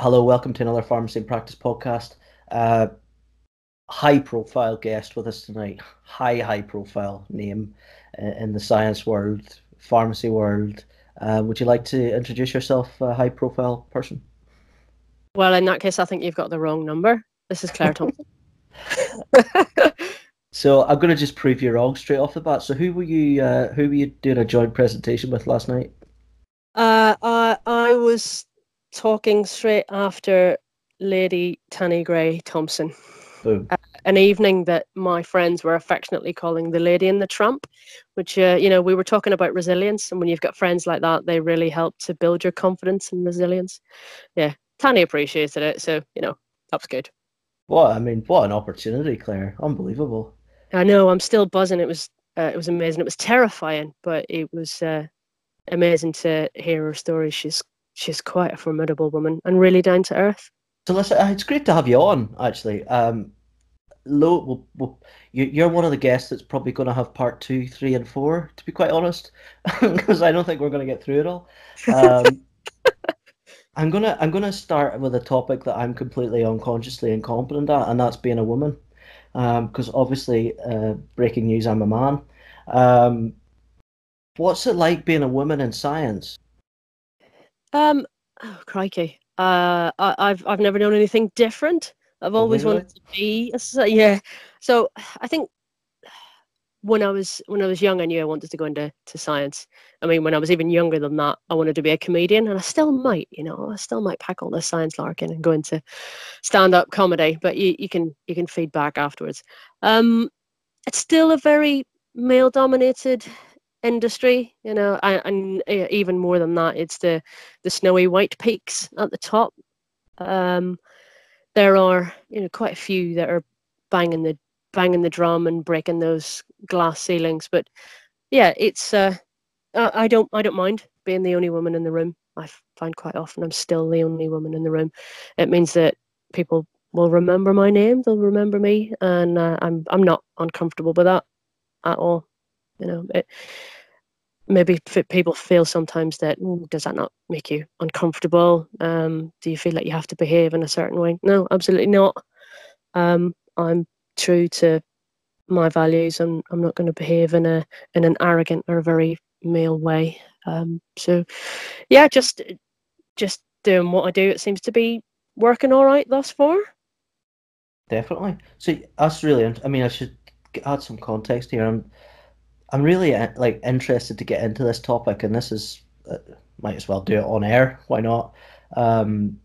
Hello, welcome to another Pharmacy and Practice podcast. Uh, high profile guest with us tonight. High, high profile name in the science world, pharmacy world. Uh, would you like to introduce yourself, a high profile person? Well, in that case, I think you've got the wrong number. This is Claire Thompson. so I'm going to just prove you wrong straight off the bat. So who were you? Uh, who were you doing a joint presentation with last night? Uh, I I was talking straight after Lady Tanni Grey Thompson. Uh, an evening that my friends were affectionately calling the lady in the trump which, uh, you know, we were talking about resilience. And when you've got friends like that, they really help to build your confidence and resilience. Yeah, Tanni appreciated it. So, you know, that was good. What? I mean, what an opportunity, Claire. Unbelievable. I know. I'm still buzzing. It was, uh, it was amazing. It was terrifying, but it was uh, amazing to hear her story. She's she's quite a formidable woman and really down to earth. So listen, uh, it's great to have you on. Actually, um, Lo, we'll, we'll, you, are one of the guests that's probably going to have part two, three, and four. To be quite honest, because I don't think we're going to get through it all. Um, I'm gonna I'm gonna start with a topic that I'm completely unconsciously incompetent at, and that's being a woman. Because um, obviously, uh, breaking news, I'm a man. Um, what's it like being a woman in science? Um, oh crikey. Uh, I, I've I've never known anything different. I've always really? wanted to be. So, yeah. So I think when I was when I was young, I knew I wanted to go into to science. I mean, when I was even younger than that, I wanted to be a comedian, and I still might. You know, I still might pack all the science larking and go into stand up comedy. But you, you can you can feedback afterwards. Um, it's still a very male dominated industry you know and, and, even more than that it's the the snowy white peaks at the top. Um there are you know quite a few that are banging the banging the drum and breaking those glass ceilings but yeah it's uh i don't i don't mind being the only woman in the room. I find quite often i'm still the only woman in the room. It means that people will remember my name they'll remember me and uh, i'm i'm not uncomfortable with that at all you know it, maybe people feel sometimes that does that not make you uncomfortable? Um, do you feel like you have to behave in a certain way? No absolutely not. Um, i'm true to my values. And i'm not going to behave in a in an arrogant or very male way. Um, so yeah just just doing what i do it seems to be working all right thus far. Definitely. So that's really i mean i should add some context here. I'm I'm really uh, like interested to get into this topic, and this is uh, might as well do it on air. Why not? Um,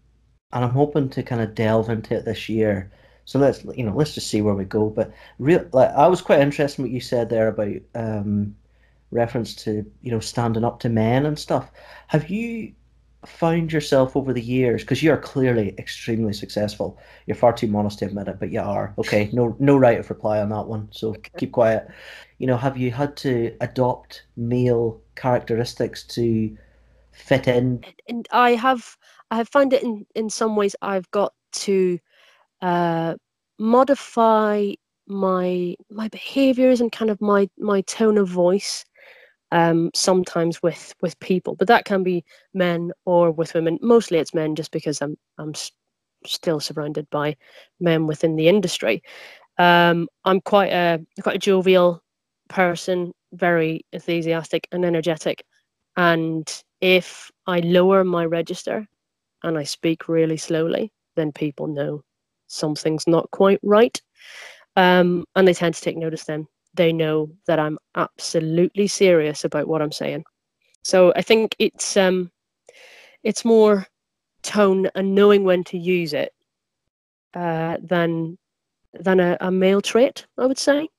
and I'm hoping to kind of delve into it this year. So let's you know let's just see where we go. But real like I was quite interested in what you said there about um, reference to you know standing up to men and stuff. Have you found yourself over the years because you are clearly extremely successful you're far too modest to admit it but you are okay no no right of reply on that one so okay. keep quiet you know have you had to adopt male characteristics to fit in and i have i have found it in in some ways i've got to uh modify my my behaviors and kind of my my tone of voice um, sometimes with with people, but that can be men or with women. Mostly it's men, just because I'm I'm s- still surrounded by men within the industry. Um, I'm quite a quite a jovial person, very enthusiastic and energetic, and if I lower my register and I speak really slowly, then people know something's not quite right, um, and they tend to take notice then they know that I'm absolutely serious about what I'm saying. So I think it's um, it's more tone and knowing when to use it uh, than than a, a male trait. I would say.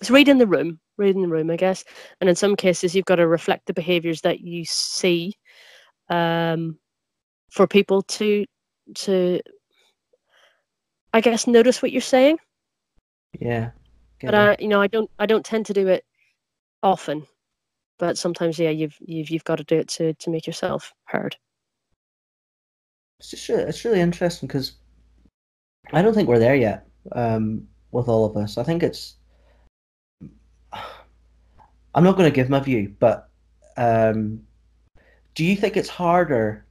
It's reading the room, reading the room, I guess. And in some cases, you've got to reflect the behaviours that you see um, for people to to I guess notice what you're saying. Yeah but I, you know, I don't, I don't tend to do it often. But sometimes, yeah, you've, you've, you've got to do it to, to make yourself heard. It's just, it's really interesting because I don't think we're there yet um, with all of us. I think it's. I'm not going to give my view, but um, do you think it's harder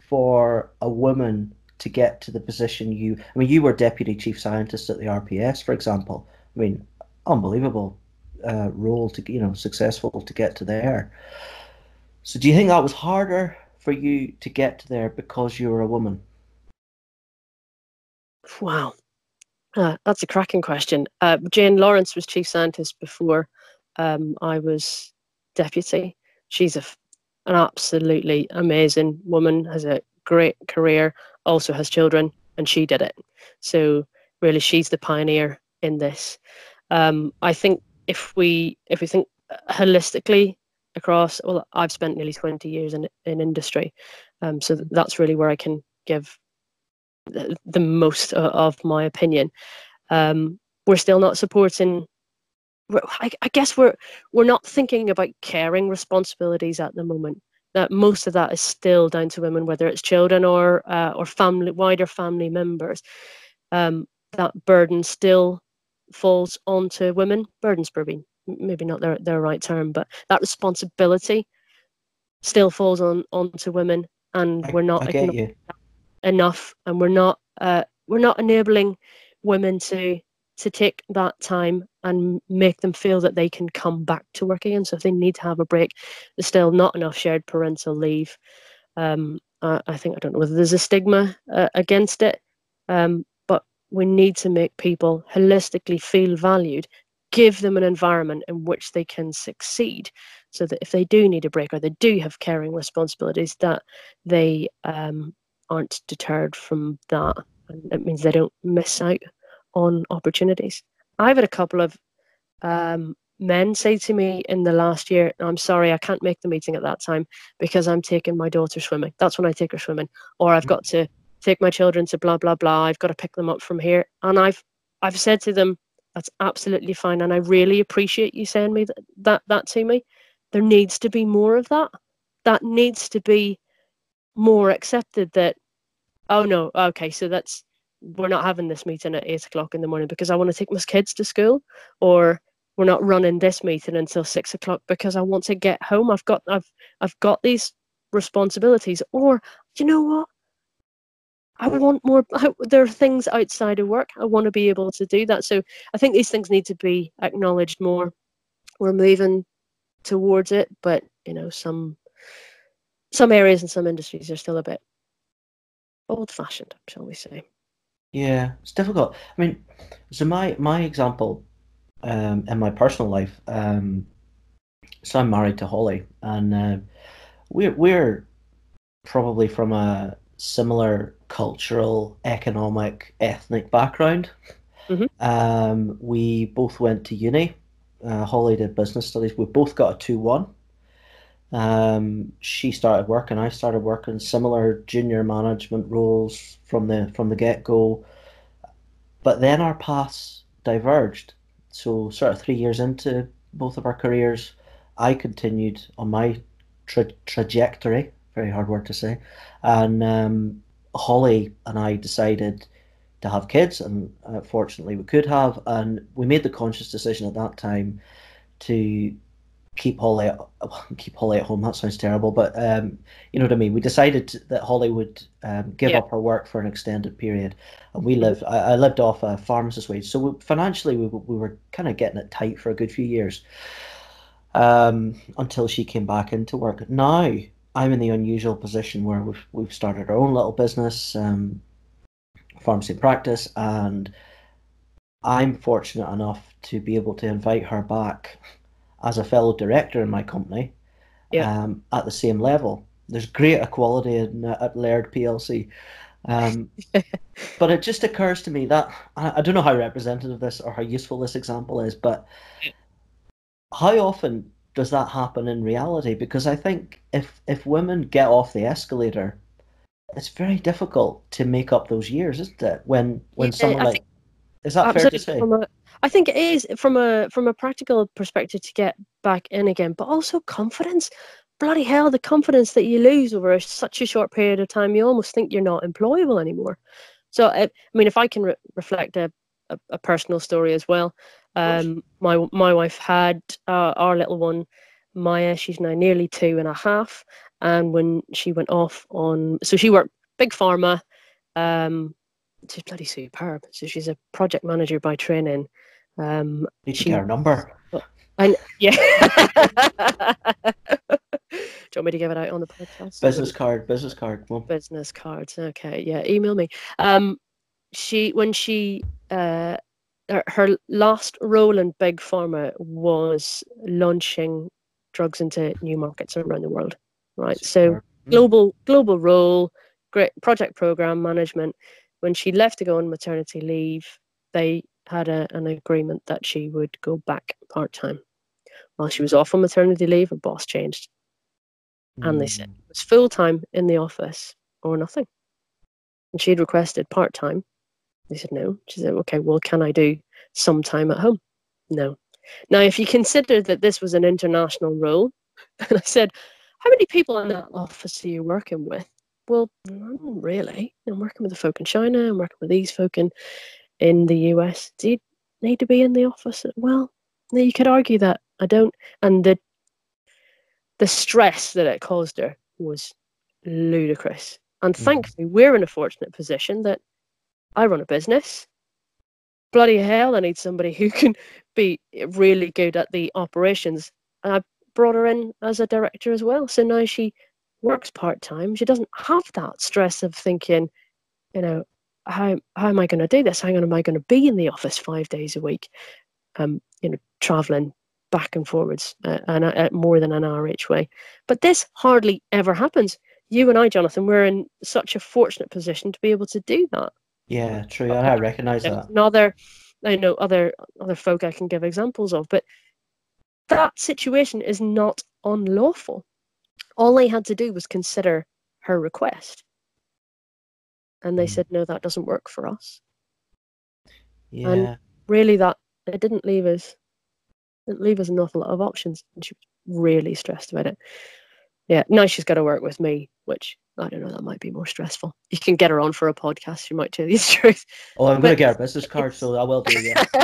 for a woman to get to the position you? I mean, you were deputy chief scientist at the RPS, for example. I mean, unbelievable uh, role to you know successful to get to there. So, do you think that was harder for you to get to there because you were a woman? Wow, uh, that's a cracking question. Uh, Jayne Lawrence was chief scientist before um, I was deputy. She's a, an absolutely amazing woman, has a great career, also has children, and she did it. So really, she's the pioneer in this. Um, I think if we if we think holistically across, well, I've spent nearly twenty years in in industry, um, so that's really where I can give the, the most of my opinion. Um, we're still not supporting I, I guess we're we're not thinking about caring responsibilities at the moment. That most of that is still down to women, whether it's children or uh, or family wider family members. Um, that burden still falls onto women. Burdens, maybe maybe not their their right term, but that responsibility still falls on onto women, and I, we're not enough, and we're not uh, we're not enabling women to to take that time and make them feel that they can come back to work again. So if they need to have a break, there's still not enough shared parental leave. Um, uh, I think I don't know whether there's a stigma uh, against it, um, but we need to make people holistically feel valued, give them an environment in which they can succeed, so that if they do need a break or they do have caring responsibilities, that they um, aren't deterred from that, and it means they don't miss out on opportunities. I've had a couple of um, men say to me in the last year, I'm sorry, I can't make the meeting at that time because I'm taking my daughter swimming. That's when I take her swimming. Or I've got to take my children to blah blah blah. I've got to pick them up from here. And I've I've said to them, that's absolutely fine. And I really appreciate you saying me that, that that to me. There needs to be more of that. That needs to be more accepted that oh no, okay, so that's we're not having this meeting at eight o'clock in the morning because I want to take my kids to school, or we're not running this meeting until six o'clock because I want to get home. I've got I've I've got these responsibilities, or you know what? I want more. There are things outside of work. I want to be able to do that. So I think these things need to be acknowledged more. We're moving towards it, but you know, some some areas and some industries are still a bit old-fashioned, shall we say? Yeah, it's difficult. I mean, so my my example um, in my personal life, um, so I'm married to Holly, and uh, we're we're probably from a similar cultural, economic, ethnic background. Mm-hmm. Um, we both went to uni. Uh, Holly did business studies. We both got a two one. Um, she started working. I started working similar junior management roles from the from the get go, but then our paths diverged. So sort of three years into both of our careers, I continued on my tra- trajectory. Very hard word to say, and um, Holly and I decided to have kids, and uh, fortunately we could have, and we made the conscious decision at that time to keep Holly keep Holly at home. That sounds terrible, but um, you know what I mean. We decided that Holly would um, give yeah. up her work for an extended period, and we mm-hmm. lived. I, I lived off a pharmacist wage, so we, financially we we were kind of getting it tight for a good few years, um, until she came back into work. Now I'm in the unusual position where we've we've started our own little business, um, pharmacy practice, and I'm fortunate enough to be able to invite her back as a fellow director in my company yeah. um, at the same level. There's great equality in, uh, at Laird PLC. Um, but it just occurs to me that I, I, don't know how representative this or how useful this example is, but how often does that happen in reality? Because I think if if women get off the escalator, it's very difficult to make up those years, isn't it? When when yeah, someone I like is that fair to say? A, I think it is from a from a practical perspective to get back in again, but also confidence. Bloody hell, the confidence that you lose over such a short period of time, you almost think you're not employable anymore. So, I, I mean, if I can re- reflect a, a, a, personal story as well, um, my my wife had uh, our little one, Maya. She's now nearly two and a half, And when she went off on, so she worked big pharma. Um, she's bloody superb. So she's a project manager by training. Um, Need to get her number. And yeah. Do you want me to give it out on the podcast? Business card, business card. Well, business cards. Okay, yeah, email me. Um, she when she uh, her, her last role in big pharma was launching drugs into new markets around the world. Right, so Hmm. global global role, great project program management. When she left to go on maternity leave, they had a, an agreement that she would go back part time. While she was off on maternity leave, her boss changed, and they said Mm. it was full time in the office or nothing. And she'd requested part time. They said no. She said, "Okay, well, can I do some time at home?" No. Now, if you consider that this was an international role, and I said, "How many people in that office are you working with?" Well, really. I'm working with the folk in China. I'm working with these folk in in the US. Do you need to be in the office? Well, you could argue that I don't. And the the stress that it caused her was ludicrous. And Mhm. thankfully, we're in a fortunate position that I run a business. Bloody hell, I need somebody who can be really good at the operations. And I brought her in as a director as well. So now she works part time. She doesn't have that stress of thinking, you know, how how am I going to do this? How am I going to be in the office five days a week? Um, you know, traveling back and forwards uh, and uh, more than an hour each way. But this hardly ever happens. You and I, Jonathan, we're in such a fortunate position to be able to do that. Yeah, true. and I recognise that. another, I know other other folk I can give examples of, but that situation is not unlawful. All they had to do was consider her request, and they Mm. said, "No, that doesn't work for us." Yeah. Really, that it didn't leave us didn't leave us an awful lot of options, and she was really stressed about it. Yeah, now she's got to work with me, which I don't know. That might be more stressful. You can get her on for a podcast. She might tell you the truth. Oh, I'm going to get her business card, so I will do. Yeah.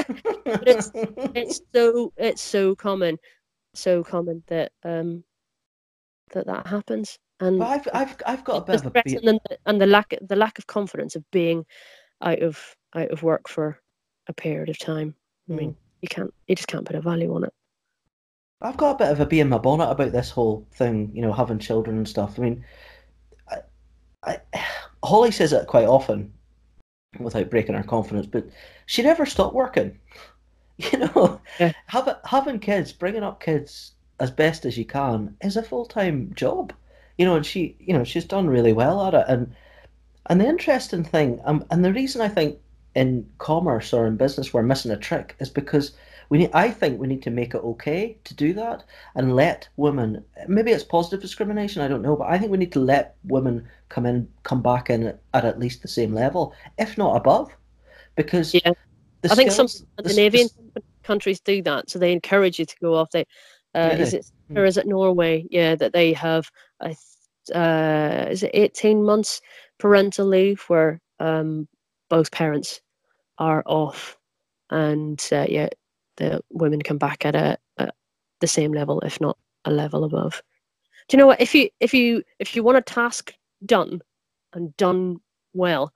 it's- it's so it's so common so common that um that that happens and But I've I've I've got a bit of a be- and, the, and the lack the lack of confidence of being out of out of work for a period of time i Mm. mean you can't you just can't put a value on it I've got a bit of a bee in my bonnet about this whole thing, you know, having children and stuff. I mean, I, I, Holly says it quite often, without breaking her confidence, but she never stopped working. You know, Yeah. having having kids, bringing up kids as best as you can is a full time job. You know, and she, you know, she's done really well at it. And and the interesting thing, um, and the reason I think in commerce or in business we're missing a trick is because we need, I think we need to make it okay to do that and let women, maybe it's positive discrimination, I don't know, but I think we need to let women come in, come back in at, at least the same level, if not above, because Yeah. the i think some skills, the scandinavian countries do that so they encourage you to go off they uh, is it or is it norway? Yeah that they have I uh is it 18 months parental leave where um both parents are off and uh, yeah the women come back at a at the same level if not a level above. Do you know what? If you if you if you want a task done and done well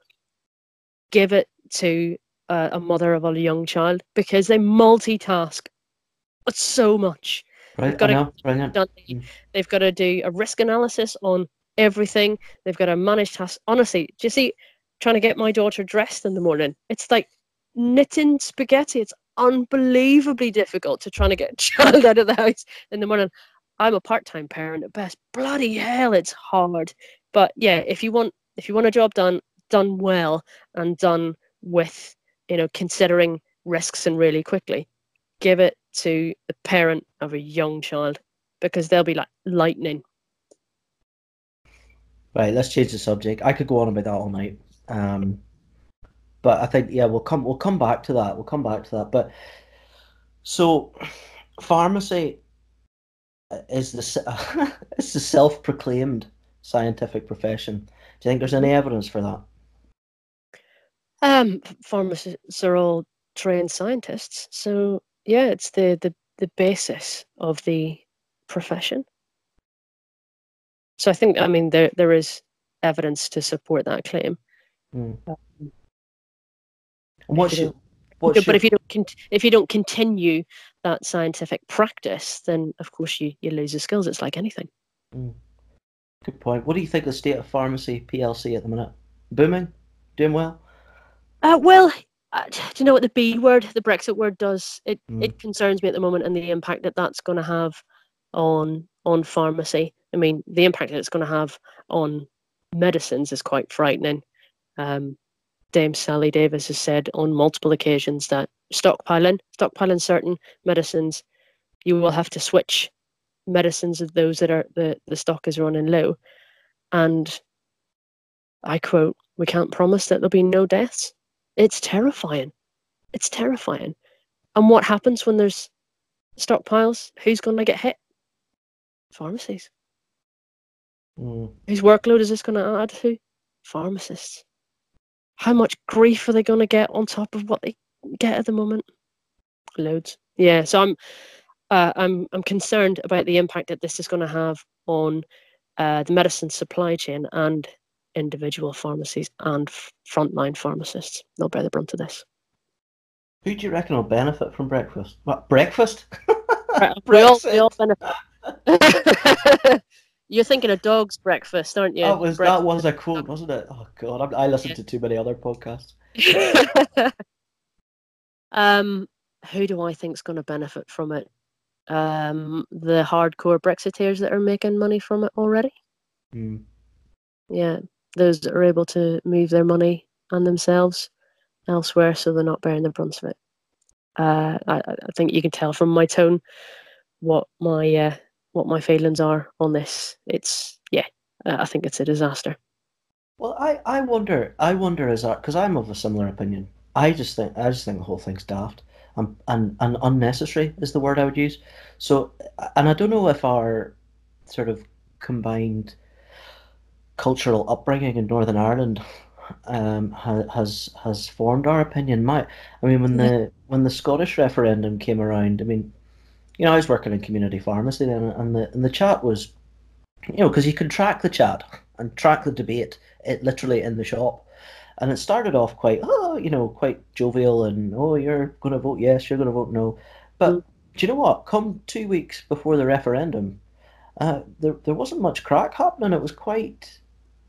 give it to uh, a mother of a young child because they multitask so much right, know, brilliant. done. Mm. They've got to do a risk analysis on everything. They've got to manage tasks. Honestly, do you see, trying to get my daughter dressed in the morning, it's like knitting spaghetti. It's unbelievably difficult to trying to get a child out of the house in the morning. I'm a part-time parent at best. Bloody hell, it's hard. But yeah, if you want, if you want a job done, done well and done with, you know, considering risks and really quickly, give it to the parent of a young child because they'll be like lightning. Right, let's change the subject. I could go on about that all night. Um, but I think yeah, we'll come we'll come back to that. We'll come back to that. But so pharmacy is the it's the self-proclaimed scientific profession. Do you think there's any evidence for that? Um, pharmacists are all trained scientists, so yeah, it's the the the basis of the profession. so I think I mean there there is evidence to support that claim. Mm. Um, what should, what should... but if you don't con- if you don't continue that scientific practice, then of course you, you lose your skills. It's like anything. Mm. Good point. What do you think of the state of pharmacy PLC at the minute? Booming, doing well. Uh, well, uh, do you know what the B word, the Brexit word, does? It mm. it concerns me at the moment and the impact that that's going to have on on pharmacy. I mean, the impact that it's going to have on medicines is quite frightening. Um, Dame Sally Davies has said on multiple occasions that stockpiling, stockpiling certain medicines, you will have to switch medicines of those that are the, the stock is running low. And I quote, we can't promise that there'll be no deaths. It's terrifying. It's terrifying. And what happens when there's stockpiles? Who's going to get hit? Pharmacies. Mm. Whose workload is this going to add to? Pharmacists how much grief are they going to get on top of what they get at the moment? Loads. Yeah. So I'm, uh, I'm, I'm concerned about the impact that this is going to have on uh, the medicine supply chain and individual pharmacies and f- frontline pharmacists. They'll bear the brunt of this. Who do you reckon will benefit from breakfast? What breakfast? we, all, we all benefit. You're thinking of dog's breakfast, aren't you? That was breakfast. that was a quote, wasn't it? Oh god, I, I listened yeah. to too many other podcasts. um, who do I think's going to benefit from it? Um, the hardcore Brexiteers that are making money from it already. Mm. Yeah, those that are able to move their money and themselves elsewhere, so they're not bearing the brunt of it. Uh, I, I think you can tell from my tone what my uh, what my feelings are on this. It's yeah, uh, I think it's a disaster. Well, I, I wonder I wonder that because I'm of a similar opinion. I just think I just think the whole thing's daft and, and and unnecessary is the word I would use. So, and I don't know if our sort of combined cultural upbringing in Northern Ireland um, has has formed our opinion. My, I mean, when the when the Scottish referendum came around, I mean, you know, I was working in community pharmacy then, and the and the chat was, you know, because you can track the chat and track the debate, it literally in the shop, and it started off quite, oh, you know, quite jovial and oh, you're going to vote yes, you're going to vote no, but mm. do you know what? Come two weeks before the referendum, uh, there there wasn't much craic happening. It was quite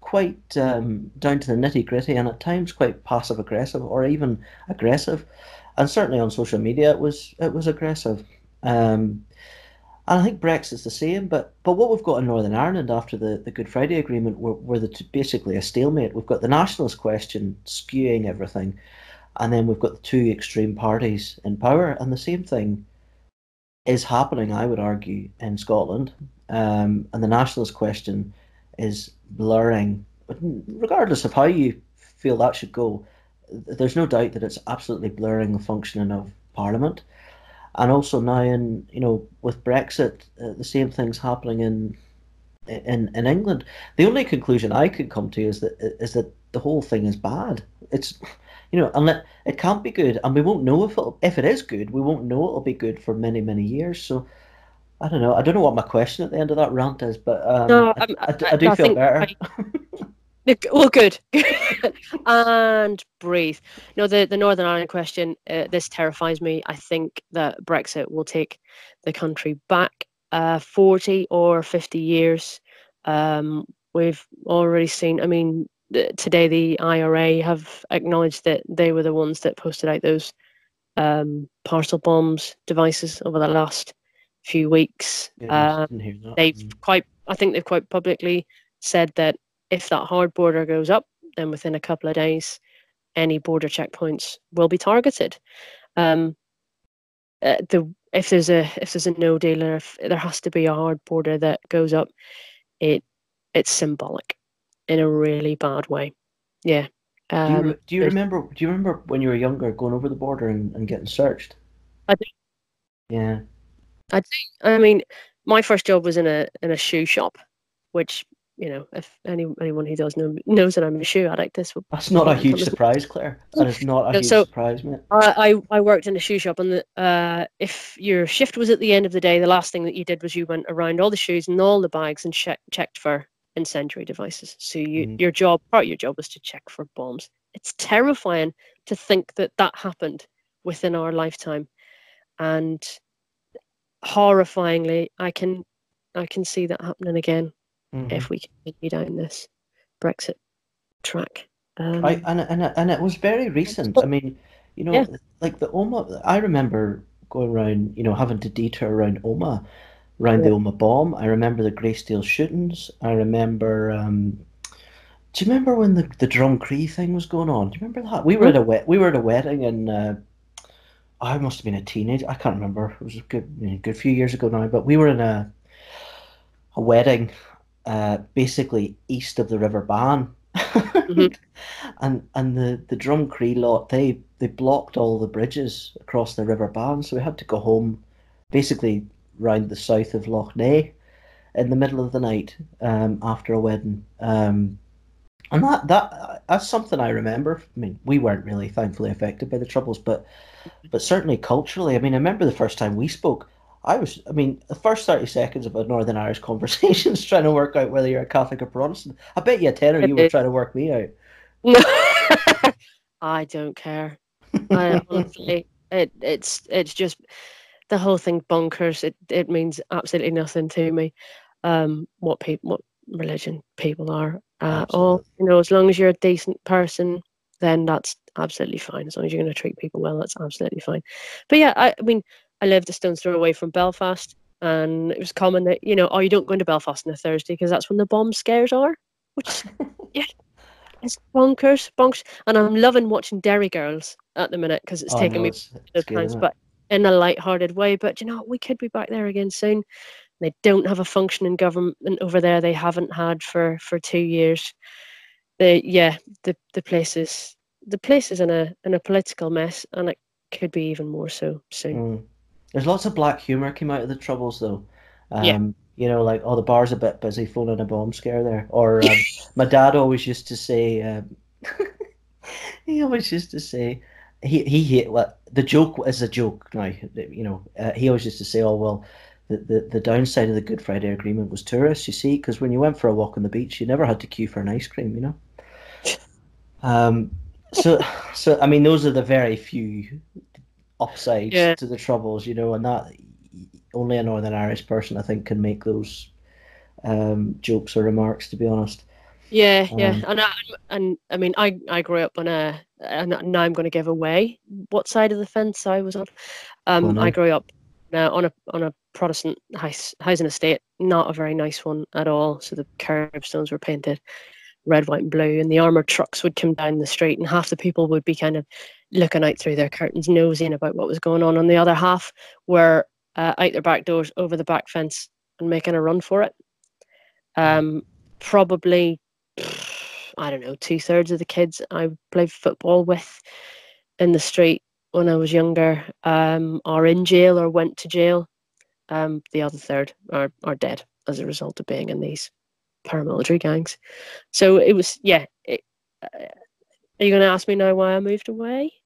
quite um, down to the nitty gritty and at times quite passive aggressive or even aggressive, and certainly on social media it was it was aggressive. Um, and I think Brexit's the same, but but what we've got in Northern Ireland after the, the Good Friday Agreement, were, were the basically a stalemate. We've got the nationalist question skewing everything, and then we've got the two extreme parties in power, and the same thing is happening, I would argue, in Scotland. Um, and the nationalist question is blurring, but regardless of how you feel that should go, there's no doubt that it's absolutely blurring the functioning of Parliament and also now in you know with Brexit, uh, the same thing's happening in in in England. The only conclusion I could come to is that is that the whole thing is bad. It's you know, and it can't be good, and we won't know if it if it is good. We won't know it'll be good for many many years. So. I don't know. I don't know what my question at the end of that rant is, but um, no, I, I, I, I, do feel better. Well, good. and breathe. No, the, the Northern Ireland question, uh, this terrifies me. I think that Brexit will take the country back uh, 40 or 50 years. Um, we've already seen, I mean, today the IRA have acknowledged that they were the ones that posted out those um, parcel bombs devices over the last few weeks. Yeah, um, they've mm. quite, I think they've quite publicly said that if that hard border goes up, then within a couple of days, any border checkpoints will be targeted. Um, uh, the if there's a if there's a no deal or if there has to be a hard border that goes up, it it's symbolic in a really bad way. Yeah. Um, do you, um, do you remember? Do you remember when you were younger going over the border and, and getting searched? I do. Yeah. I do. I mean, my first job was in a in a shoe shop, which you know, if any anyone who does know knows that I'm a shoe addict, this will. That's not a huge surprise, Claire. That is not a huge so, surprise, mate. I, I worked in a shoe shop, and the, uh, if your shift was at the end of the day, the last thing that you did was you went around all the shoes and all the bags and che- checked for incendiary devices. So you, mm. your job, part of your job, was to check for bombs. It's terrifying to think that that happened within our lifetime, and horrifyingly, I can, I can see that happening again mm-hmm. if we continue down this Brexit track. Um, I, and, and and it was very recent. I mean, you know, yeah. like the Omagh. I remember going around, you know, having to detour around Omagh, around yeah. the Omagh bomb. I remember the Greysteel shootings. I remember. Um, do you remember when the the Drumcree thing was going on? Do you remember that? We were at a wet. We were at a wedding and. Uh, I must have been a teenager. I can't remember. It was a good, you know, good few years ago now. But we were in a a wedding, uh, basically east of the River Bann, mm-hmm. and and the the Drumcree lot they they blocked all the bridges across the River Bann, so we had to go home, basically round the south of Lough Neagh, in the middle of the night um, after a wedding. Um, and that that that's something I remember. I mean, we weren't really thankfully affected by the troubles, but but certainly culturally, I mean, I remember the first time we spoke. I was, I mean, the first 30 seconds of a Northern Irish conversation is trying to work out whether you're a Catholic or Protestant. I bet you a tenner you were trying to work me out. No, I don't care. I honestly, it, it's it's just the whole thing bonkers. It it means absolutely nothing to me. Um, what people, what religion people are. Uh, all you know, as long as you're a decent person, then that's absolutely fine. As long as you're going to treat people well, that's absolutely fine. But yeah, I, I mean, I lived a stone's throw away from Belfast, and it was common that you know, oh, you don't go into Belfast on a Thursday because that's when the bomb scares are. Which, yeah, it's bonkers, bonkers. And I'm loving watching Derry Girls at the minute because it's oh, taken no, me those times, but in a light-hearted way. But you know, we could be back there again soon. They don't have a functioning government over there. They haven't had for for two years. They, yeah, the the place is the place is in a in a political mess, and it could be even more so soon. Mm. There's lots of black humor came out of the troubles, though. Um, yeah. You know, like, oh, the bar's a bit busy phoning a bomb scare there. Or um, my dad always used to say, um, he always used to say, he he well, the joke is a joke now. You know, uh, he always used to say, "Oh well, the, the the downside of the Good Friday Agreement was tourists. You see, because when you went for a walk on the beach, you never had to queue for an ice cream. You know." Um, so, so I mean, those are the very few upsides yeah. to the troubles, you know, and that only a Northern Irish person I think can make those um, jokes or remarks. To be honest. Yeah, um, yeah, and I, and I mean, I I grew up on a, and now I'm going to give away what side of the fence I was on. Um, I grew up uh, on a on a Protestant housing estate, not a very nice one at all. So the curbstones were painted red, white, and blue, and the armored trucks would come down the street, and half the people would be kind of looking out through their curtains, nosing about what was going on, and the other half were uh, out their back doors, over the back fence, and making a run for it. Um, probably, I don't know, two thirds of the kids I played football with in the street when I was younger um, are in jail or went to jail. Um, the other third are, are dead as a result of being in these paramilitary gangs. So it was, yeah. It, uh, are you going to ask me now why I moved away?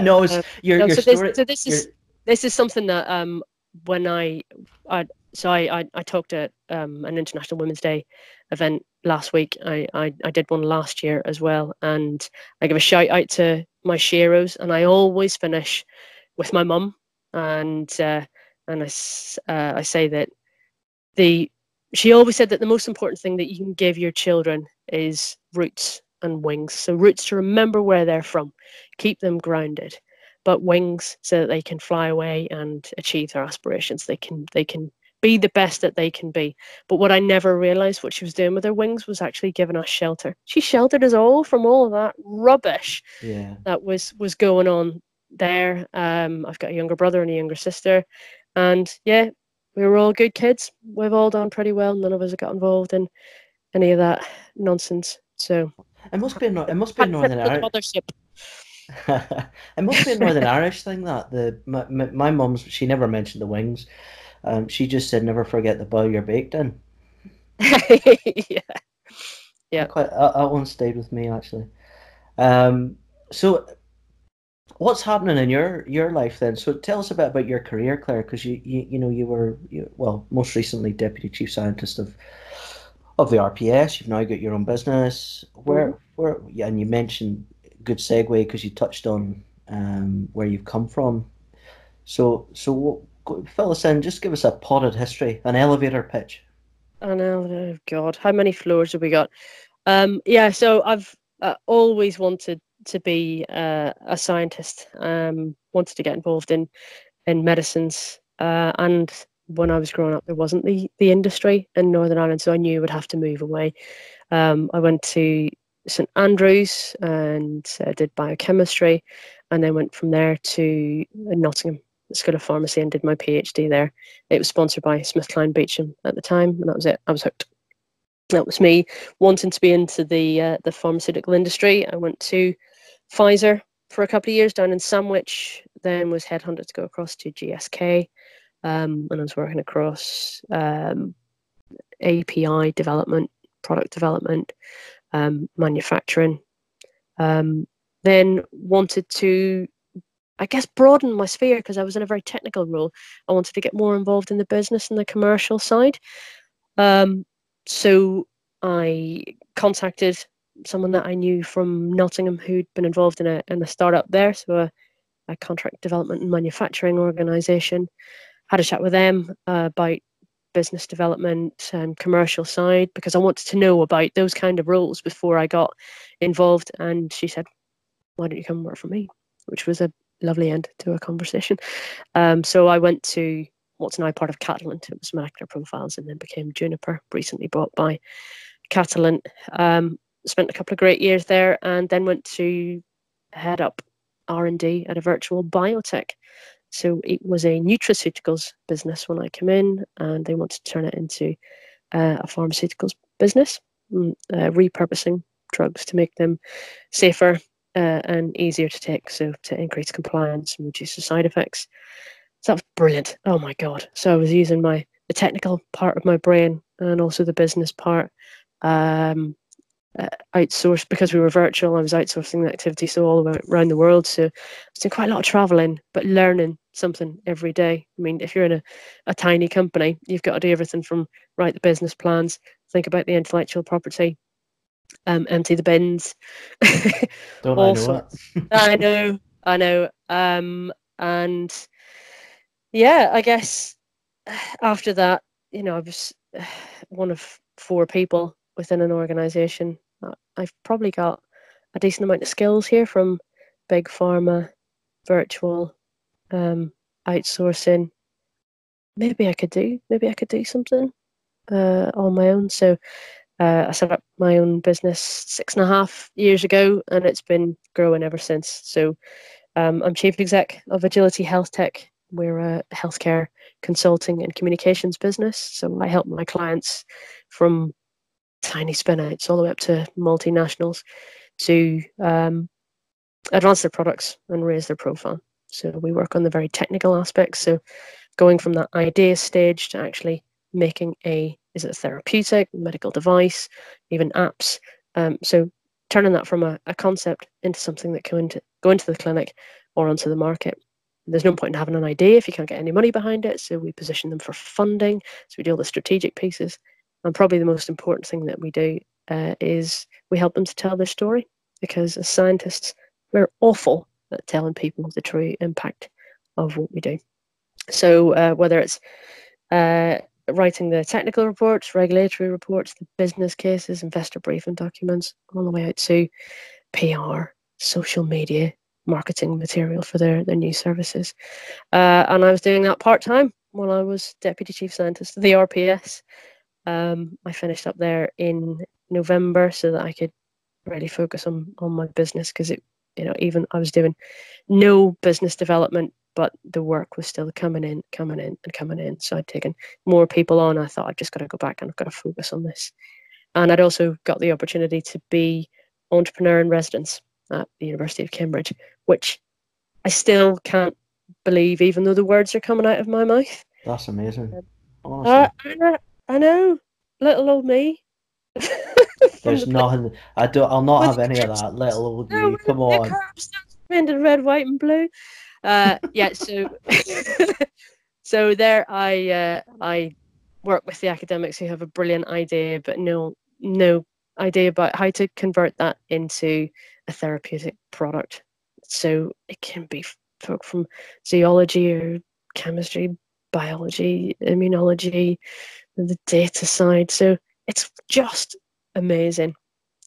no, it's, um, your, no, your so story. This, so this is this is something that um when I I so I I, I talked at um, an International Women's Day event last week. I, I I did one last year as well, and I give a shout out to my sheroes, and I always finish with my mum, and uh, and I uh, I say that the she always said that the most important thing that you can give your children is roots and wings. So roots to remember where they're from, keep them grounded, but wings so that they can fly away and achieve their aspirations. They can they can be the best that they can be. But what I never realized what she was doing with her wings was actually giving us shelter. She sheltered us all from all of that rubbish yeah. that was was going on there. Um, I've got a younger brother and a younger sister, and yeah, we were all good kids. We've all done pretty well. None of us have got involved in any of that nonsense. So it must be a, it must be Northern Irish. it must be a Northern Irish thing that the my, my mom's she never mentioned the wings. Um, she just said never forget the bowl you're baked in. yeah, yeah. Quite that, that one stayed with me actually. Um, so what's happening in your your life then? So tell us a bit about your career, Claire, because you, you you know you were you, well most recently deputy chief scientist of of the RPS. You've now got your own business. Where, mm-hmm. where, yeah, and you mentioned good segue because you touched on um, where you've come from. So, so fill us in. Just give us a potted history, an elevator pitch. I know. Oh God, how many floors have we got? Um, yeah, so I've uh, always wanted to be uh, a scientist. Um, wanted to get involved in in medicines, uh, and when I was growing up, there wasn't the the industry in Northern Ireland, so I knew I would have to move away. Um, I went to St Andrews and uh, did biochemistry, and then went from there to Nottingham School of Pharmacy and did my PhD there. It was sponsored by Smith, SmithKline Beecham at the time, and that was it. I was hooked. That was me wanting to be into the uh, the pharmaceutical industry. I went to Pfizer for a couple of years down in Sandwich, then was headhunted to go across to GSK, um, and I was working across um, API development, product development, um, manufacturing. Um, then wanted to I guess, broaden my sphere because I was in a very technical role. I wanted to get more involved in the business and the commercial side. Um, so I contacted someone that I knew from Nottingham who'd been involved in a in a startup there, so a, a contract development and manufacturing organization. Had a chat with them uh, about business development and commercial side because I wanted to know about those kind of roles before I got involved. And she said, "Why don't you come work for me?" Which was a lovely end to a conversation. Um, so I went to what's now part of Catalent. It was Molecular Profiles and then became Juniper, recently bought by Catalent. Um, spent a couple of great years there and then went to head up R&D at a virtual biotech. So it was a nutraceuticals business when I came in and they wanted to turn it into uh, a pharmaceuticals business, mm, uh, repurposing drugs to make them safer, uh, and easier to take, so to increase compliance and reduce the side effects. So that was brilliant. Oh my god! So I was using my the technical part of my brain and also the business part. Um, uh, outsourced because we were virtual. I was outsourcing the activity so all around the world. So I was doing quite a lot of traveling, but learning something every day. I mean, if you're in a, a tiny company, you've got to do everything from write the business plans, think about the intellectual property, um, empty the bins. Don't I know I know, I know. Um, and yeah, I guess after that, you know, I was one of four people within an organization. I've probably got a decent amount of skills here from big pharma, virtual, um, outsourcing. Maybe I could do. Maybe I could do something uh, on my own. So uh, I set up my own business six and a half years ago, and it's been growing ever since. So um, I'm chief exec of Agility Health Tech. We're a healthcare consulting and communications business. So I help my clients from tiny spinouts all the way up to multinationals to um, advance their products and raise their profile. So we work on the very technical aspects. So going from that idea stage to actually making a is it a therapeutic, medical device, even apps? Um, so turning that from a, a concept into something that can into, go into the clinic or onto the market. There's no point in having an idea if you can't get any money behind it. So we position them for funding. So we do all the strategic pieces. And probably the most important thing that we do uh, is we help them to tell their story because as scientists, we're awful at telling people the true impact of what we do. So uh, whether it's writing the technical reports, regulatory reports, the business cases, investor briefing documents, all the way out to PR, social media, marketing material for their, their new services. Uh, and I was doing that part time while I was deputy chief scientist of the RPS. Um, I finished up there in November so that I could really focus on on my business because it you know even I was doing no business development but the work was still coming in, coming in, and coming in. So I'd taken more people on. I thought I've just got to go back and I've got to focus on this. And I'd also got the opportunity to be entrepreneur in residence at the University of Cambridge, which I still can't believe, even though the words are coming out of my mouth. That's amazing. Uh, I, I know, little old me. There's nothing. I don't. I'll not have any of that. Little old you. Come on. Red, white, and blue. Uh, yeah, so so there I uh, I work with the academics who have a brilliant idea but no no idea about how to convert that into a therapeutic product. So it can be folk from zoology or chemistry, biology, immunology, the data side. So it's just amazing.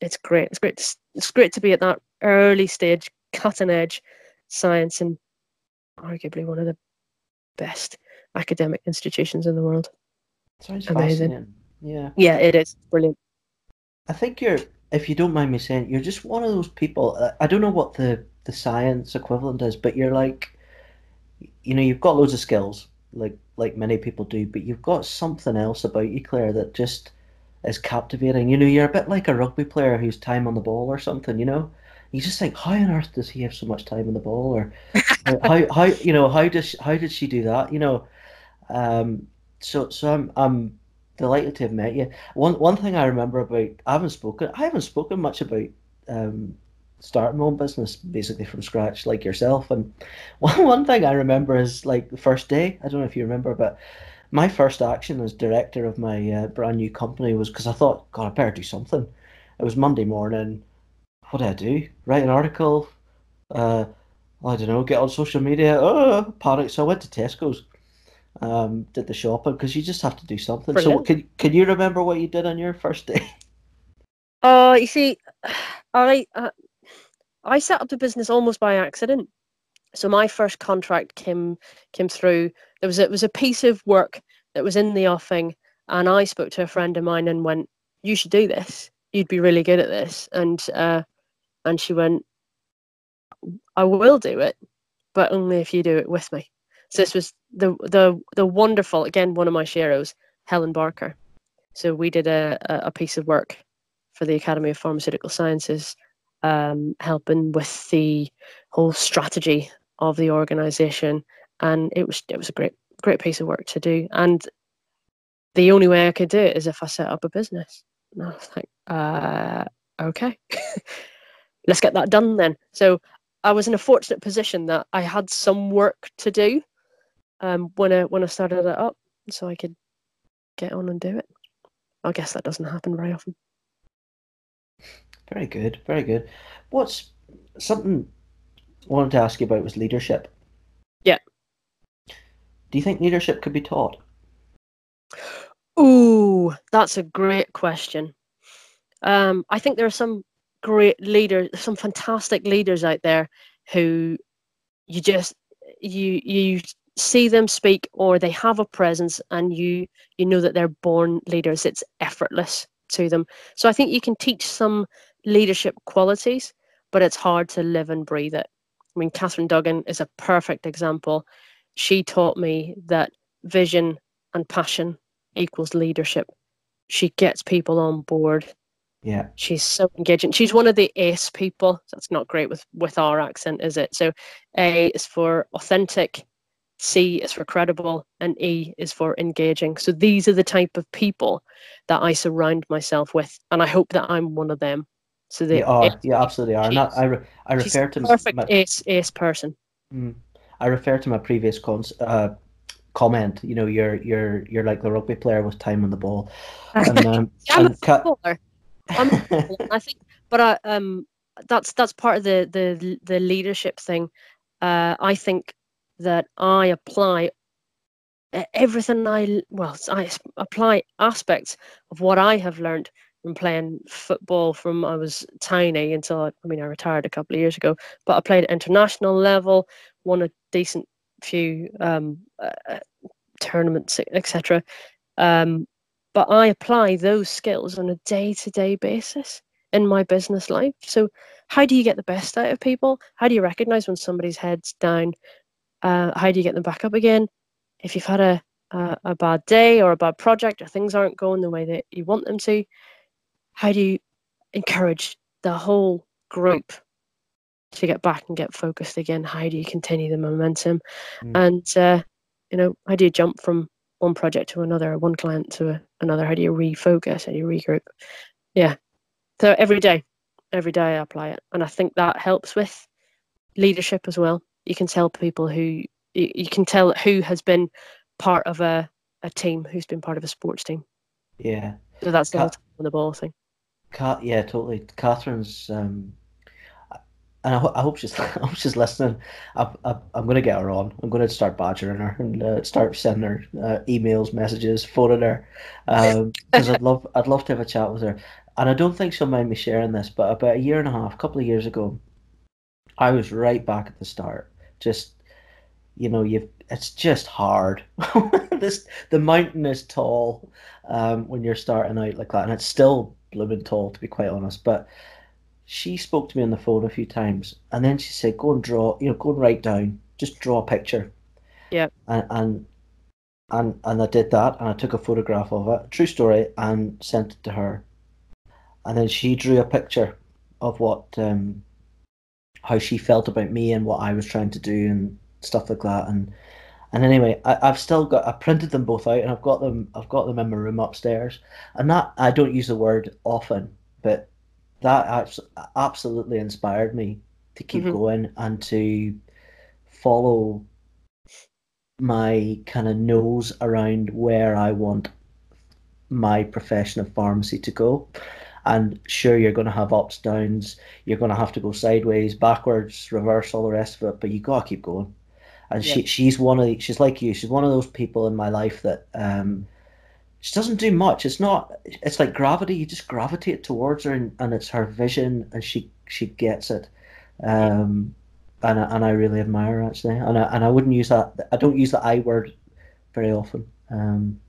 It's great. It's great. To, it's great to be at that early stage, cutting edge science, and arguably one of the best academic institutions in the world. Sounds amazing. Yeah. Yeah, it is brilliant. I think you're, if you don't mind me saying, you're just one of those people. Uh, I don't know what the the science equivalent is, but you're like, you know, you've got loads of skills, like like many people do, but you've got something else about you, Claire, that just is captivating. You know, you're a bit like a rugby player who's time on the ball or something. You know, you just think, how on earth does he have so much time on the ball, or how how you know how does how did she do that? You know, um, so so I'm I'm delighted to have met you. One one thing I remember about I haven't spoken I haven't spoken much about um, starting my own business basically from scratch like yourself. And one one thing I remember is like the first day. I don't know if you remember, but my first action as director of my uh, brand new company was because I thought, God, I better do something. It was Monday morning. What did I do? Write an article. Uh, I don't know. Get on social media. Oh, panic! So I went to Tesco's um, did the shopping because you just have to do something. Brilliant. So can can you remember what you did on your first day? Uh, you see, I uh, I set up the business almost by accident. So my first contract came came through. There was a, it was a piece of work that was in the offing, and I spoke to a friend of mine and went, "You should do this. You'd be really good at this." And uh, and she went, "I will do it, but only if you do it with me." So this was the the the wonderful again one of my sheroes, Helen Barker. So we did a a piece of work for the Academy of Pharmaceutical Sciences, um, helping with the whole strategy of the organisation, and it was it was a great great piece of work to do. And the only way I could do it is if I set up a business. And I was like, uh, okay, let's get that done then. So I was in a fortunate position that I had some work to do um, when I when I started it up, so I could get on and do it. I guess that doesn't happen very often. Very good, very good. What's something I wanted to ask you about was leadership. Yeah. Do you think leadership could be taught? Ooh, that's a great question. Um, I think there are some great leaders, some fantastic leaders out there who you just you you see them speak or they have a presence and you you know that they're born leaders. It's effortless to them. So i think you can teach some leadership qualities but it's hard to live and breathe it. I mean catherine duggan is a perfect example. She taught me that vision and passion equals leadership. She gets people on board yeah she's so engaging she's one of the ace people that's not great with with our accent is it so a is for authentic C is for credible, and E is for engaging. So these are the type of people that I surround myself with, and I hope that I'm one of them. So they you are, you absolutely are. And I, I, I refer to perfect my, ace ace person. Mm, I refer to my previous cons, uh, comment. You know, you're you're you're like the rugby player with time on the ball. And, um, I'm and a footballer. I'm a footballer. I think, but I um that's that's part of the the the leadership thing. Uh, I think that I apply everything I well I apply aspects of what I have learned from playing football from I was tiny until I, I mean I retired a couple of years ago but I played at international level won a decent few um, uh, uh tournaments etc um, but I apply those skills on a day-to-day basis in my business life so how do you get the best out of people how do you recognize when somebody's head's down uh, how do you get them back up again? If you've had a, a, a bad day or a bad project or things aren't going the way that you want them to, how do you encourage the whole group to get back and get focused again? How do you continue the momentum? Mm. And, uh, you know, how do you jump from one project to another, one client to another? How do you refocus? How do you regroup? Yeah. So every day, every day I apply it. And I think that helps with leadership as well you can tell people who you, can tell who has been part of a, a team who's been part of a sports team. Yeah. So that's the whole on the ball thing. Yeah, totally. Catherine's, um, and I, ho- I, hope she's, I hope she's listening. I, I, I'm going to get her on. I'm going to start badgering her and uh, start sending her uh, emails, messages, phoning her, because um, I'd love, I'd love to have a chat with her. And I don't think she'll mind me sharing this, but about a year and a half, a couple of years ago, I was right back at the start. Just, you know, you've it's just hard. this the mountain is tall um, when you're starting out like that, and it's still blooming tall to be quite honest. But she spoke to me on the phone a few times, and then she said, "Go and draw. You know, go and write down. Just draw a picture." Yeah. And and and and I did that, and I took a photograph of it, true story, and sent it to her. And then she drew a picture of what um, how she felt about me and what I was trying to do and stuff like that. And and anyway, I, have still got I printed them both out and I've got them I've got them in my room upstairs. And that I don't use the word often, but that absolutely inspired me to keep mm-hmm. going and to follow my kind of nose around where I want my profession of pharmacy to go. And sure, you're going to have ups, downs. You're going to have to go sideways, backwards, reverse, all the rest of it. But you got to keep going. And yeah. she she's one of the, she's like you. She's one of those people in my life that um, she doesn't do much. It's not. It's like gravity. You just gravitate towards her, and, and it's her vision, and she she gets it. Um, and I, and I really admire her actually. And I, and I wouldn't use that. I don't use the I word very often. Um,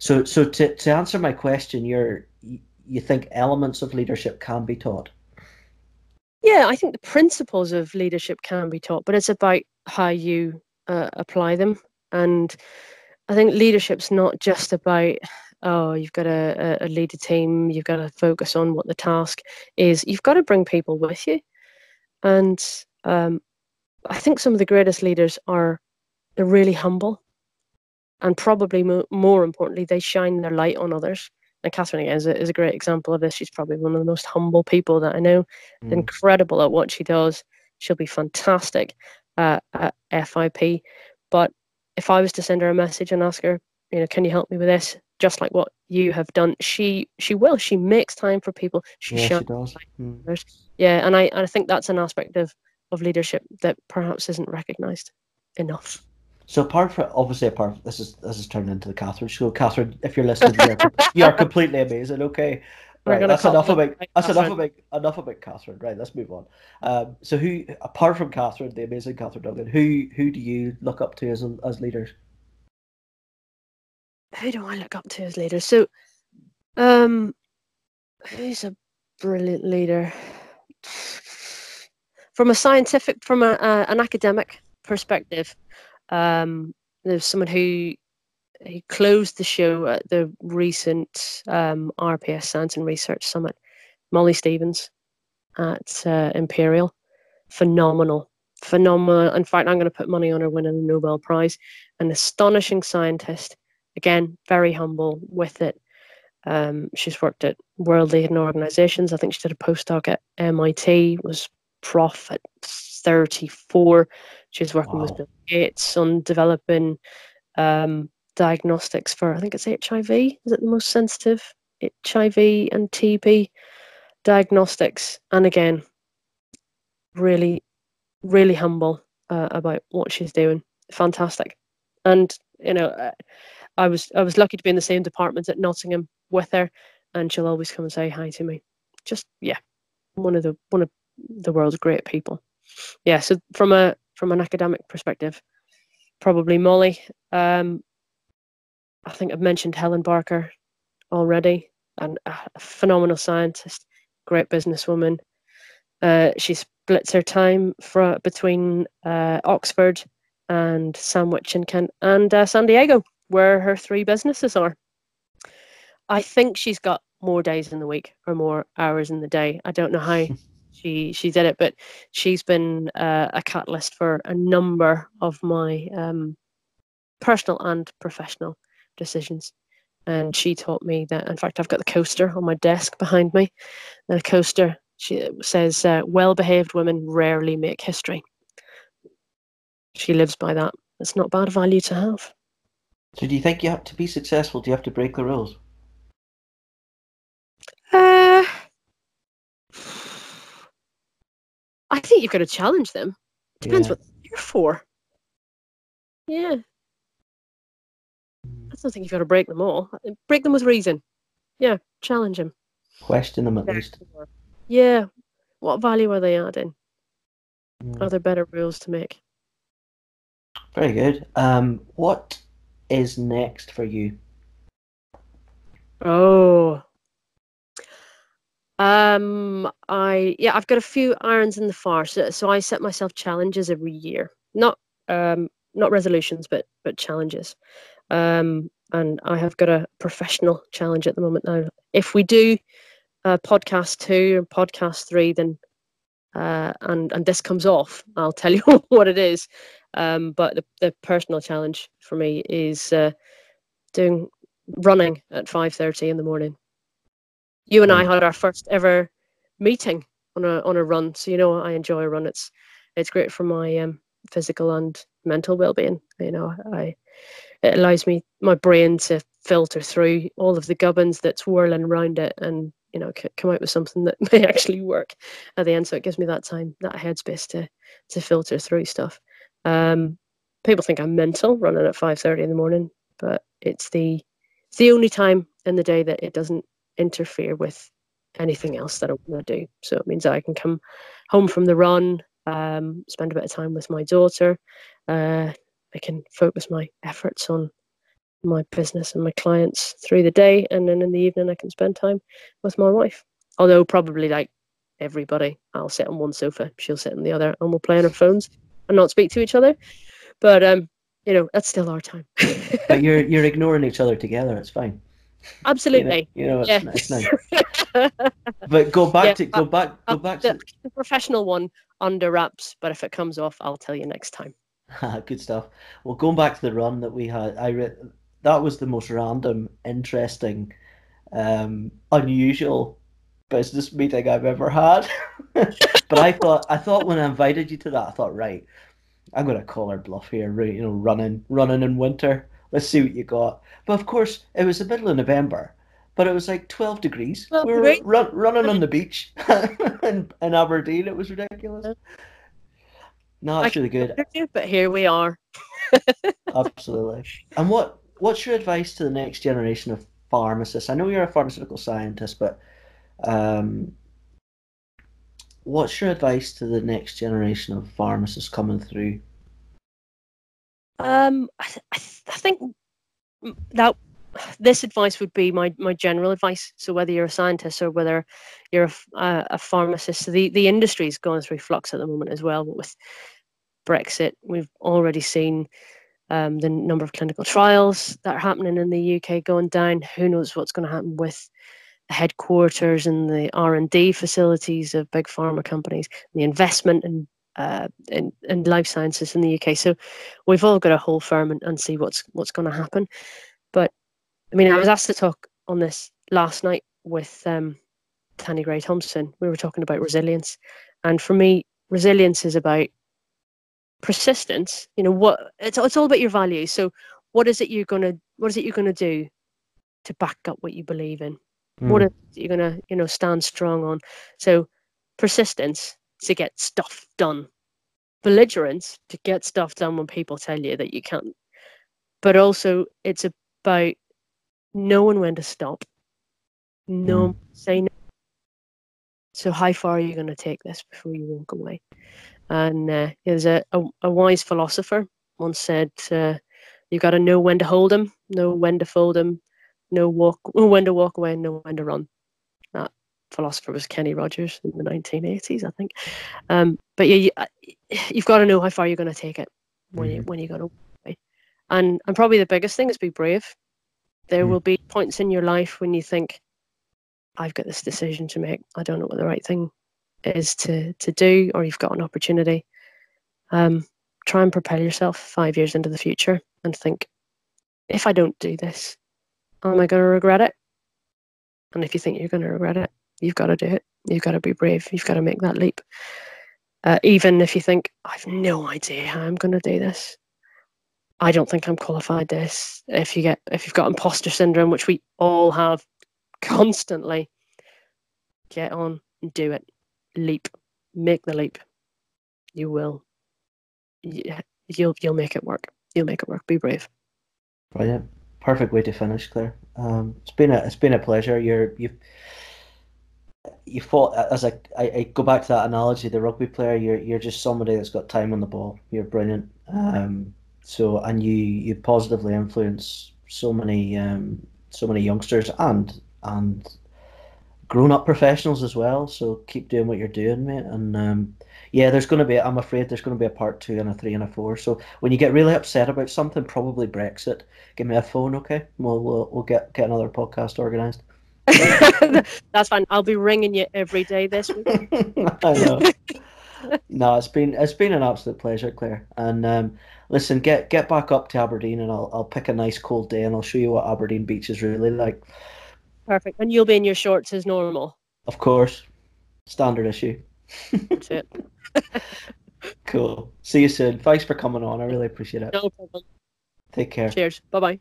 so so to to answer my question, you're you think elements of leadership can be taught? Yeah, I think the principles of leadership can be taught, but it's about how you uh, apply them. And I think leadership's not just about oh you've got to a lead a team, you've got to focus on what the task is. You've got to bring people with you, and um, I think some of the greatest leaders are they're really humble, and probably mo- more importantly, they shine their light on others and Catherine again is a, is a great example of this. She's probably one of the most humble people that I know. Mm. Incredible at what she does. She'll be fantastic at, at FIP. But if I was to send her a message and ask her, you know, can you help me with this? Just like what you have done, she she will. She makes time for people. She, yeah, she does. Mm. Yeah, and I and I think that's an aspect of of leadership that perhaps isn't recognised enough. So apart from obviously apart from, this is this is turned into the Catherine show. Catherine, if you're listening, you're, you are completely amazing. Okay, right. That's enough about that's Catherine. enough about enough about Catherine. Right, let's move on. Um, so who apart from Catherine, the amazing Catherine Duggan, who who do you look up to as as leaders? Who do I look up to as leaders? So, um, who's a brilliant leader? From a scientific, from a, uh, an academic perspective, um, there's someone who he closed the show at the recent um, RPS Science and Research Summit. Molly Stevens at uh, Imperial, phenomenal, phenomenal. In fact, I'm going to put money on her winning a Nobel Prize. An astonishing scientist. Again, very humble with it. Um, she's worked at world leading organizations. I think she did a postdoc at MIT. Was prof at 34. She's working wow. with Bill Gates on developing um, diagnostics for, I think it's HIV. Is it the most sensitive? HIV and TB diagnostics. And again, really, really humble uh, about what she's doing. Fantastic. And, you know, uh, I was I was lucky to be in the same department at Nottingham with her, and she'll always come and say hi to me. Just yeah, one of the one of the world's great people. Yeah, so from a from an academic perspective, probably Molly. Um, I think I've mentioned Helen Barker already, and a phenomenal scientist, great businesswoman. Uh, she splits her time for, between uh, Oxford and Sandwich and Kent and uh, San Diego, where her three businesses are. I think she's got more days in the week or more hours in the day. I don't know how she she did it, but she's been uh, a catalyst for a number of my um, personal and professional decisions. And she taught me that. In fact, I've got the coaster on my desk behind me. The coaster she says, uh, "Well-behaved women rarely make history." She lives by that. It's not bad value to have. So do you think you have to be successful? Do you have to break the rules? Uh, I think you've got to challenge them. Depends Yeah. what they're for. Yeah. I don't think you've got to break them all. Break them with reason. Yeah, challenge them. Question them at least. Yeah. What value are they adding? Mm. Are there better rules to make? Very good. Um, what is next for you? Oh. Um, I yeah, I've got a few irons in the fire. So, so I set myself challenges every year. Not um not resolutions, but but challenges. Um, and I have got a professional challenge at the moment now. If we do uh, podcast two and podcast three, then uh, and and this comes off, I'll tell you what it is. Um, but the, the personal challenge for me is uh, doing running at five thirty in the morning. You and I had our first ever meeting on a on a run, so you know I enjoy a run. It's it's great for my um, physical and mental well being. You know, I it allows me my brain to filter through all of the gubbins that's whirling around it and you know come out with something that may actually work at the end. So it gives me that time, that headspace to to filter through stuff. Um, people think I'm mental running at five thirty in the morning, but it's the it's the only time in the day that it doesn't interfere with anything else that I want to do. So it means that I can come home from the run, um, spend a bit of time with my daughter. Uh, I can focus my efforts on my business and my clients through the day, and then in the evening I can spend time with my wife. Although probably like everybody, I'll sit on one sofa, she'll sit on the other, and we'll play on our phones and not speak to each other. But um, you know, that's still our time. But you're you're ignoring each other together. It's fine. You know, Absolutely. you know it's, Yeah. it's nice. But go back Yeah, to go back go back the, to the professional one under wraps, but if it comes off, I'll tell you next time. good stuff. Well, going back to the run that we had, I re that was the most random, interesting, um, unusual business meeting I've ever had. But I thought I thought when I invited you to that, I thought, right, I'm gonna call her bluff here, right? You know, running running in winter. Let's see what you got. But of course, it was the middle of November, but it was like 12 degrees. 12 we were degrees? run, running on the beach in, in Aberdeen. It was ridiculous. No, it's I really good. But here we are. Absolutely. And what what's your advice to the next generation of pharmacists? I know you're a pharmaceutical scientist, but um, what's your advice to the next generation of pharmacists coming through? Um, I, th- I, th- I think m- that this advice would be my, my general advice. So whether you're a scientist or whether you're a pharmacist, so the the industry is going through flux at the moment as well. With Brexit, we've already seen um, the number of clinical trials that are happening in the UK going down. Who knows what's going to happen with the headquarters and the R and D facilities of big pharma companies, the investment in uh, in, in life sciences in the UK. So we've all got to hold firm and, and see what's what's going to happen. But I mean, I was asked to talk on this last night with um, Tanni Grey Thompson. We were talking about resilience, and for me, resilience is about persistence. You know what? It's it's all about your values. So what is it you're gonna what is it you're gonna do to back up what you believe in? What Mm, is it you're gonna you know stand strong on? So persistence to get stuff done belligerence to get stuff done when people tell you that you can't. But also, it's about knowing when to stop. No, say no. So, how far are you going to take this before you walk away? And uh, there's a, a, a wise philosopher once said, uh, "You got to know when to hold them, know when to fold them, know walk when to walk away, and know when to run." That philosopher was Kenny Rogers in the 1980s, I think. Um, but yeah, you, uh, you've got to know how far you're going to take it when you Mhm. when you're going to away. And and probably the biggest thing is be brave. There Mm. will be points in your life when you think, I've got this decision to make. I don't know what the right thing is to to do, or you've got an opportunity. Um, try and propel yourself five years into the future and think, if I don't do this, am I going to regret it? And if you think you're going to regret it, you've got to do it. You've got to be brave. You've got to make that leap. Uh, even if you think, I've no idea how I'm going to do this, I don't think I'm qualified this. If you get if you've got imposter syndrome, which we all have constantly, get on and do it. Leap. Make the leap. You will. You'll you'll make it work. You'll make it work. Be brave. Brilliant. Perfect way to finish, Claire. Um, it's been a it's been a pleasure. You're you've you fought as I, I, I go back to that analogy, the rugby player. You're you're just somebody that's got time on the ball. You're brilliant. Um, so and you you positively influence so many um, so many youngsters and and grown up professionals as well. So keep doing what you're doing, mate. And um, yeah, there's going to be. I'm afraid there's going to be a part two and a three and a four. So when you get really upset about something, probably Brexit, give me a phone, okay? We'll we'll, we'll get get another podcast organised. That's fine. I'll be ringing you every day this week. I know. no, it's been it's been an absolute pleasure, Claire. And um, listen, get get back up to Aberdeen, and I'll I'll pick a nice cold day, and I'll show you what Aberdeen beach is really like. Perfect. And you'll be in your shorts as normal. Of course, standard issue. That's it. cool. See you soon. Thanks for coming on. I really appreciate it. No problem. Take care. Cheers. Bye bye.